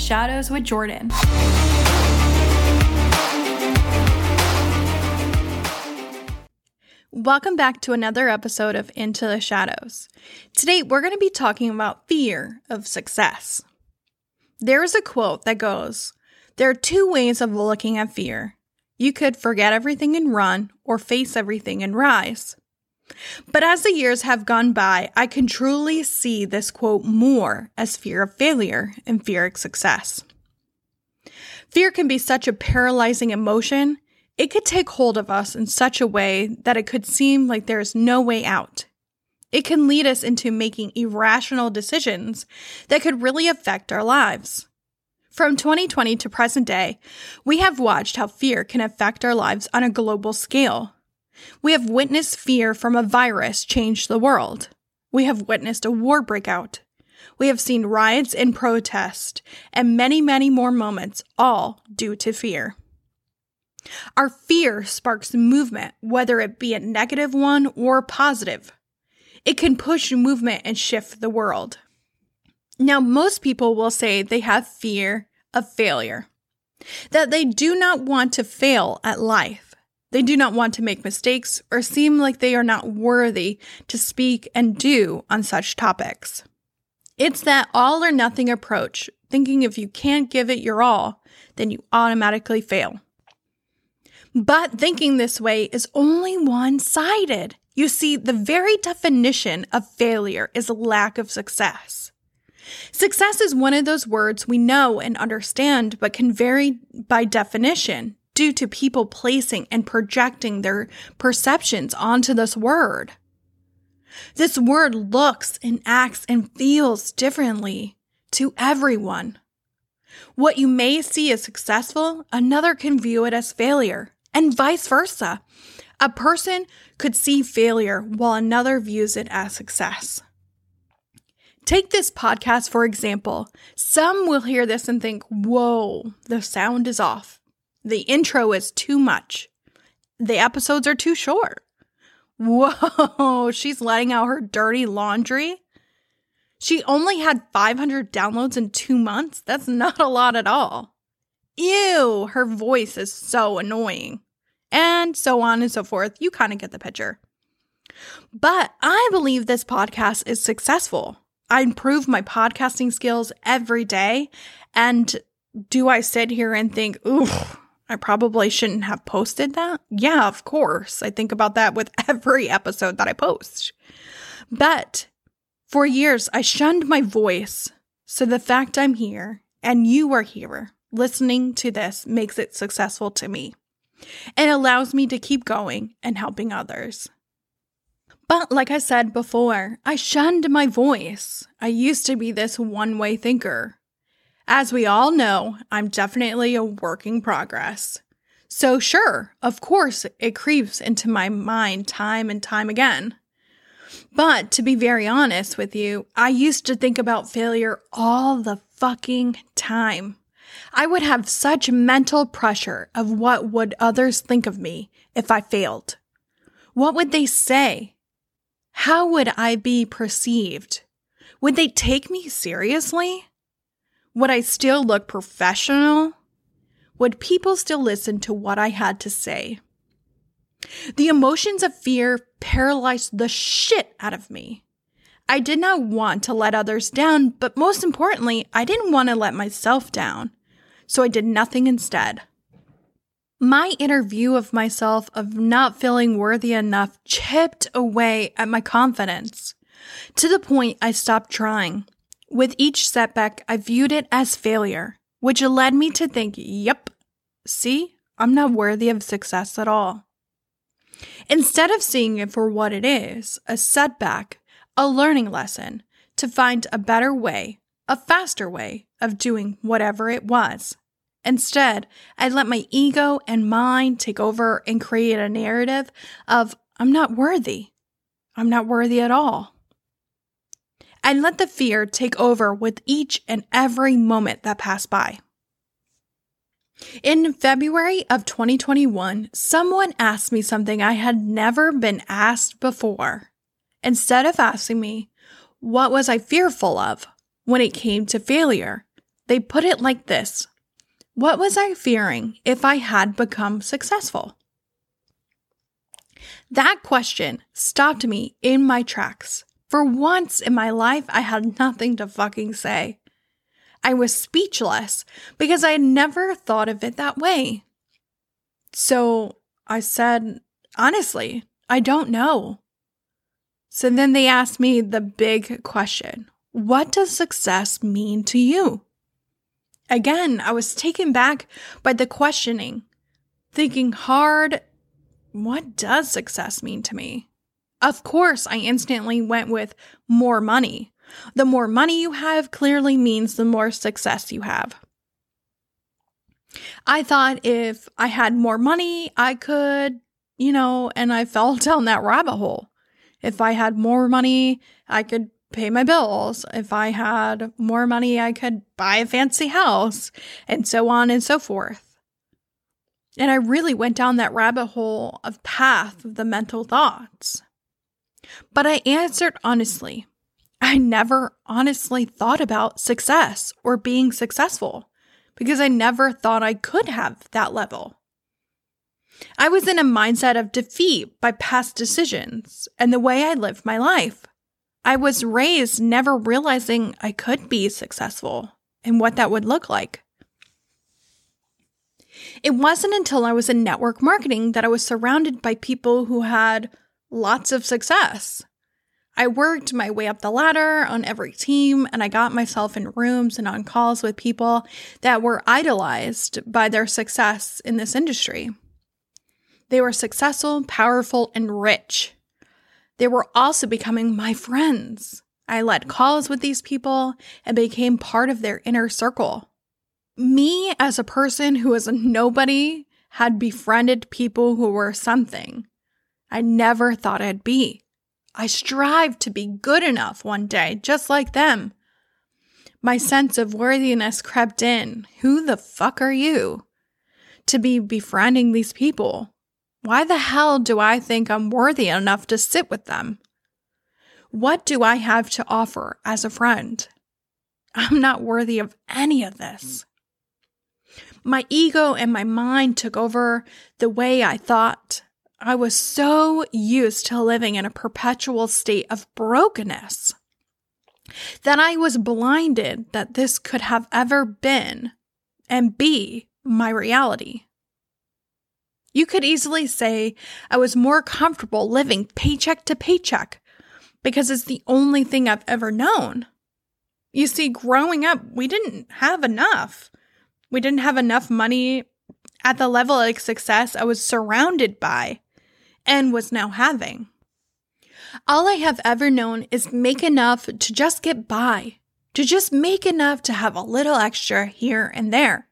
Shadows with Jordan. Welcome back to another episode of Into the Shadows. Today, we're going to be talking about fear of success. There is a quote that goes There are two ways of looking at fear. You could forget everything and run, or face everything and rise. But as the years have gone by, I can truly see this quote more as fear of failure and fear of success. Fear can be such a paralyzing emotion, it could take hold of us in such a way that it could seem like there is no way out. It can lead us into making irrational decisions that could really affect our lives. From 2020 to present day, we have watched how fear can affect our lives on a global scale. We have witnessed fear from a virus change the world. We have witnessed a war break out. We have seen riots and protest, and many, many more moments, all due to fear. Our fear sparks movement, whether it be a negative one or positive. It can push movement and shift the world. Now, most people will say they have fear of failure, that they do not want to fail at life. They do not want to make mistakes or seem like they are not worthy to speak and do on such topics. It's that all or nothing approach, thinking if you can't give it your all, then you automatically fail. But thinking this way is only one sided. You see, the very definition of failure is lack of success. Success is one of those words we know and understand, but can vary by definition due to people placing and projecting their perceptions onto this word. This word looks and acts and feels differently to everyone. What you may see as successful, another can view it as failure, and vice versa. A person could see failure while another views it as success. Take this podcast, for example. Some will hear this and think, whoa, the sound is off. The intro is too much. The episodes are too short. Whoa, she's letting out her dirty laundry. She only had 500 downloads in two months. That's not a lot at all. Ew, her voice is so annoying. And so on and so forth. You kind of get the picture. But I believe this podcast is successful. I improve my podcasting skills every day. And do I sit here and think, oof, I probably shouldn't have posted that. Yeah, of course. I think about that with every episode that I post. But for years, I shunned my voice. So the fact I'm here and you are here listening to this makes it successful to me and allows me to keep going and helping others. But like I said before, I shunned my voice. I used to be this one way thinker. As we all know, I'm definitely a work in progress. So, sure, of course, it creeps into my mind time and time again. But to be very honest with you, I used to think about failure all the fucking time. I would have such mental pressure of what would others think of me if I failed. What would they say? How would I be perceived? Would they take me seriously? Would I still look professional? Would people still listen to what I had to say? The emotions of fear paralyzed the shit out of me. I did not want to let others down, but most importantly, I didn't want to let myself down. So I did nothing instead. My inner view of myself of not feeling worthy enough chipped away at my confidence to the point I stopped trying. With each setback, I viewed it as failure, which led me to think, yep, see, I'm not worthy of success at all. Instead of seeing it for what it is a setback, a learning lesson, to find a better way, a faster way of doing whatever it was. Instead, I let my ego and mind take over and create a narrative of, I'm not worthy. I'm not worthy at all and let the fear take over with each and every moment that passed by. In February of 2021, someone asked me something I had never been asked before. Instead of asking me, what was I fearful of when it came to failure? They put it like this What was I fearing if I had become successful? That question stopped me in my tracks. For once in my life, I had nothing to fucking say. I was speechless because I had never thought of it that way. So I said, honestly, I don't know. So then they asked me the big question What does success mean to you? Again, I was taken back by the questioning, thinking hard, what does success mean to me? Of course, I instantly went with more money. The more money you have clearly means the more success you have. I thought if I had more money, I could, you know, and I fell down that rabbit hole. If I had more money, I could pay my bills. If I had more money, I could buy a fancy house, and so on and so forth. And I really went down that rabbit hole of path of the mental thoughts. But I answered honestly. I never honestly thought about success or being successful because I never thought I could have that level. I was in a mindset of defeat by past decisions and the way I lived my life. I was raised never realizing I could be successful and what that would look like. It wasn't until I was in network marketing that I was surrounded by people who had lots of success. I worked my way up the ladder on every team, and I got myself in rooms and on calls with people that were idolized by their success in this industry. They were successful, powerful, and rich. They were also becoming my friends. I led calls with these people and became part of their inner circle. Me, as a person who was a nobody, had befriended people who were something. I never thought I'd be. I strived to be good enough one day, just like them. My sense of worthiness crept in. Who the fuck are you? To be befriending these people. Why the hell do I think I'm worthy enough to sit with them? What do I have to offer as a friend? I'm not worthy of any of this. My ego and my mind took over the way I thought I was so used to living in a perpetual state of brokenness that I was blinded that this could have ever been and be my reality. You could easily say I was more comfortable living paycheck to paycheck because it's the only thing I've ever known. You see, growing up, we didn't have enough. We didn't have enough money at the level of success I was surrounded by and was now having. All I have ever known is make enough to just get by, to just make enough to have a little extra here and there.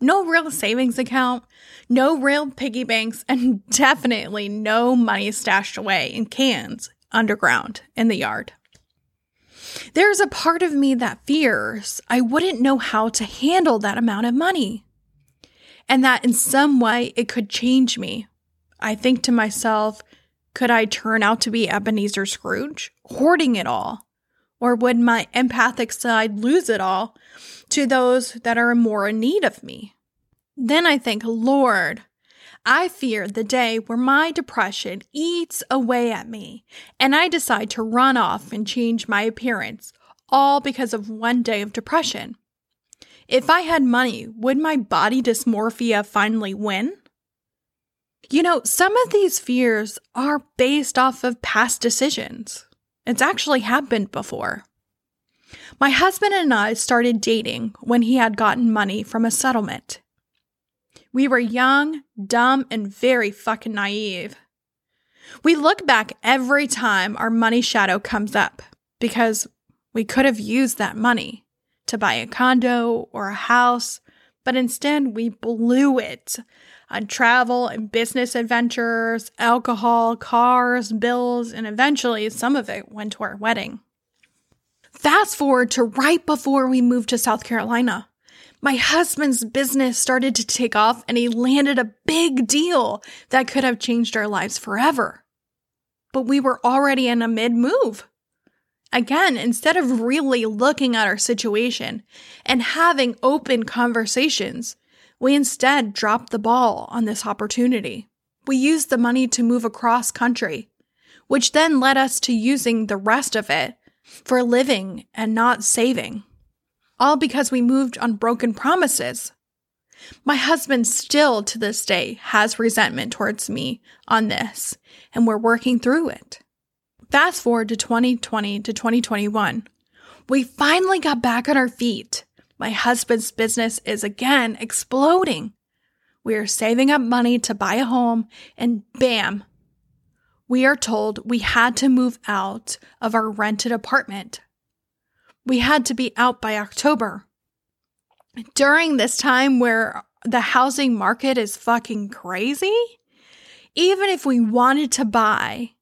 No real savings account, no real piggy banks, and definitely no money stashed away in cans underground in the yard. There's a part of me that fears I wouldn't know how to handle that amount of money, and that in some way it could change me I think to myself, could I turn out to be Ebenezer Scrooge, hoarding it all? Or would my empathic side lose it all to those that are more in need of me? Then I think, Lord, I fear the day where my depression eats away at me and I decide to run off and change my appearance, all because of one day of depression. If I had money, would my body dysmorphia finally win? You know, some of these fears are based off of past decisions. It's actually happened before. My husband and I started dating when he had gotten money from a settlement. We were young, dumb, and very fucking naive. We look back every time our money shadow comes up because we could have used that money to buy a condo or a house, but instead we blew it on travel and business adventures, alcohol, cars, bills, and eventually some of it went to our wedding. Fast forward to right before we moved to South Carolina. My husband's business started to take off and he landed a big deal that could have changed our lives forever. But we were already in a mid move. Again, instead of really looking at our situation and having open conversations, we instead dropped the ball on this opportunity. We used the money to move across country, which then led us to using the rest of it for living and not saving. All because we moved on broken promises. My husband still to this day has resentment towards me on this, and we're working through it. Fast forward to 2020 to 2021. We finally got back on our feet. My husband's business is again exploding. We are saving up money to buy a home, and bam, we are told we had to move out of our rented apartment. We had to be out by October. During this time where the housing market is fucking crazy, even if we wanted to buy,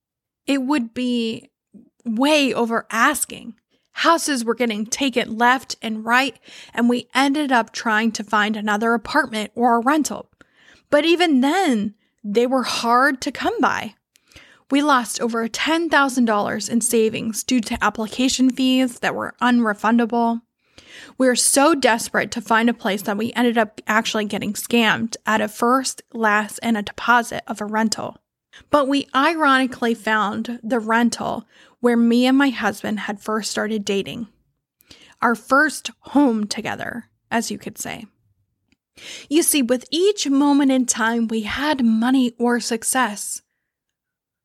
it would be way over asking. Houses were getting taken left and right, and we ended up trying to find another apartment or a rental. But even then, they were hard to come by. We lost over $10,000 in savings due to application fees that were unrefundable. We were so desperate to find a place that we ended up actually getting scammed at a first, last, and a deposit of a rental. But we ironically found the rental where me and my husband had first started dating. Our first home together, as you could say. You see, with each moment in time, we had money or success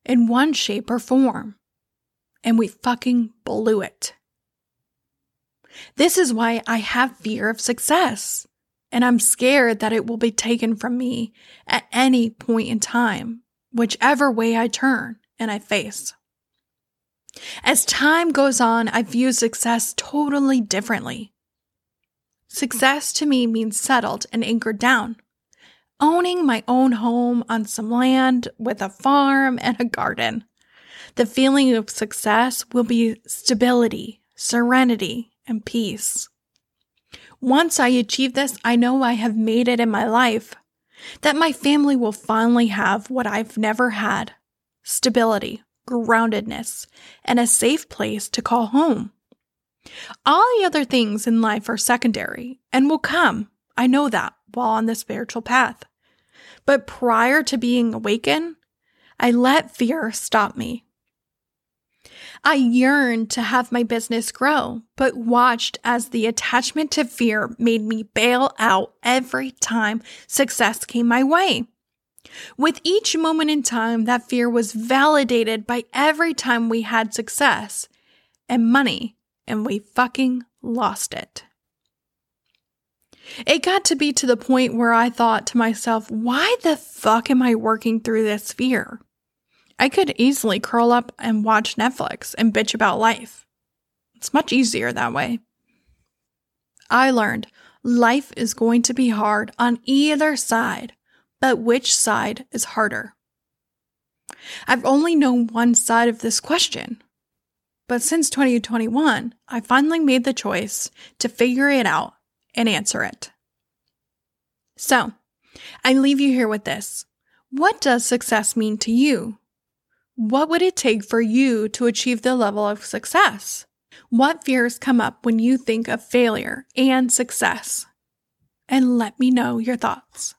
in one shape or form. And we fucking blew it. This is why I have fear of success. And I'm scared that it will be taken from me at any point in time, whichever way I turn and I face. As time goes on, I view success totally differently. Success to me means settled and anchored down owning my own home on some land with a farm and a garden. The feeling of success will be stability, serenity, and peace. Once I achieve this, I know I have made it in my life, that my family will finally have what I've never had stability, groundedness, and a safe place to call home. All the other things in life are secondary and will come. I know that while on the spiritual path. But prior to being awakened, I let fear stop me. I yearned to have my business grow, but watched as the attachment to fear made me bail out every time success came my way. With each moment in time, that fear was validated by every time we had success and money, and we fucking lost it. It got to be to the point where I thought to myself, why the fuck am I working through this fear? I could easily curl up and watch Netflix and bitch about life. It's much easier that way. I learned life is going to be hard on either side, but which side is harder? I've only known one side of this question. But since 2021, I finally made the choice to figure it out and answer it. So, I leave you here with this. What does success mean to you? What would it take for you to achieve the level of success? What fears come up when you think of failure and success? And let me know your thoughts.